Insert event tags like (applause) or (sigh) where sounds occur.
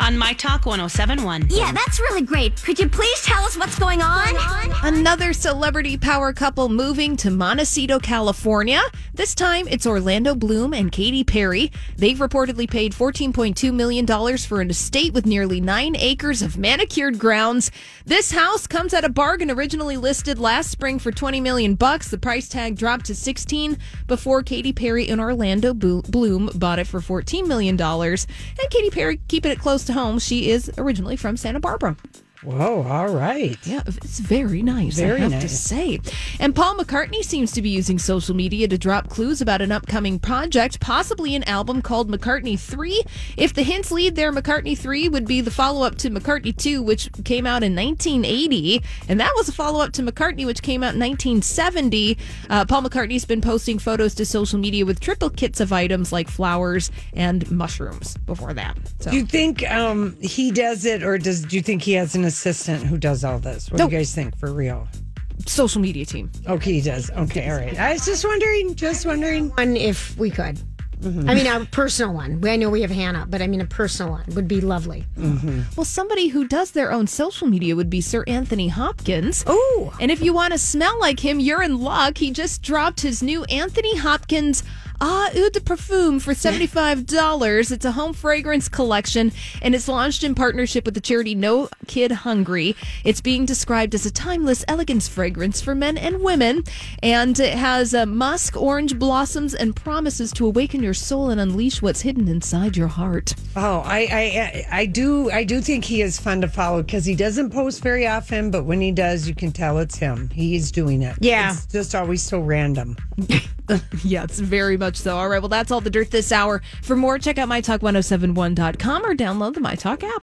on My Talk 1071. Yeah, that's really great. Could you please tell us what's going on? Another celebrity power couple moving to Montecito, California. This time it's Orlando Bloom and Katy Perry. They've reportedly paid $14.2 million for an estate with nearly nine acres of manicured grounds. This house comes at a bargain originally listed last spring for 20 million bucks. The price tag dropped to 16 before Katy Perry and Orlando Bloom bought it for $14 million. And Katy Perry keeping it close to home. She is originally from Santa Barbara. Whoa, all right. Yeah, it's very nice, very I have nice. to say. And Paul McCartney seems to be using social media to drop clues about an upcoming project, possibly an album called McCartney 3. If the hints lead there, McCartney 3 would be the follow up to McCartney 2, which came out in 1980. And that was a follow up to McCartney, which came out in 1970. Uh, Paul McCartney's been posting photos to social media with triple kits of items like flowers and mushrooms before that. So. Do you think um, he does it, or does do you think he has an assistant who does all this. What nope. do you guys think for real? Social media team. Okay, he does. Okay, all right. I was just wondering, just wondering. One, if we could. Mm-hmm. I mean, a personal one. I know we have Hannah, but I mean, a personal one would be lovely. Mm-hmm. Well, somebody who does their own social media would be Sir Anthony Hopkins. Oh. And if you want to smell like him, you're in luck. He just dropped his new Anthony Hopkins Ah Eau de Parfum for $75. It's a home fragrance collection and it's launched in partnership with the charity No Kid Hungry. It's being described as a timeless elegance fragrance for men and women and it has uh, musk, orange blossoms and promises to awaken your soul and unleash what's hidden inside your heart. Oh, I I I do I do think he is fun to follow because he doesn't post very often, but when he does, you can tell it's him. He's doing it. Yeah. It's just always so random. (laughs) (laughs) yeah, it's very much so. All right, well, that's all the dirt this hour. For more, check out mytalk1071.com or download the MyTalk app.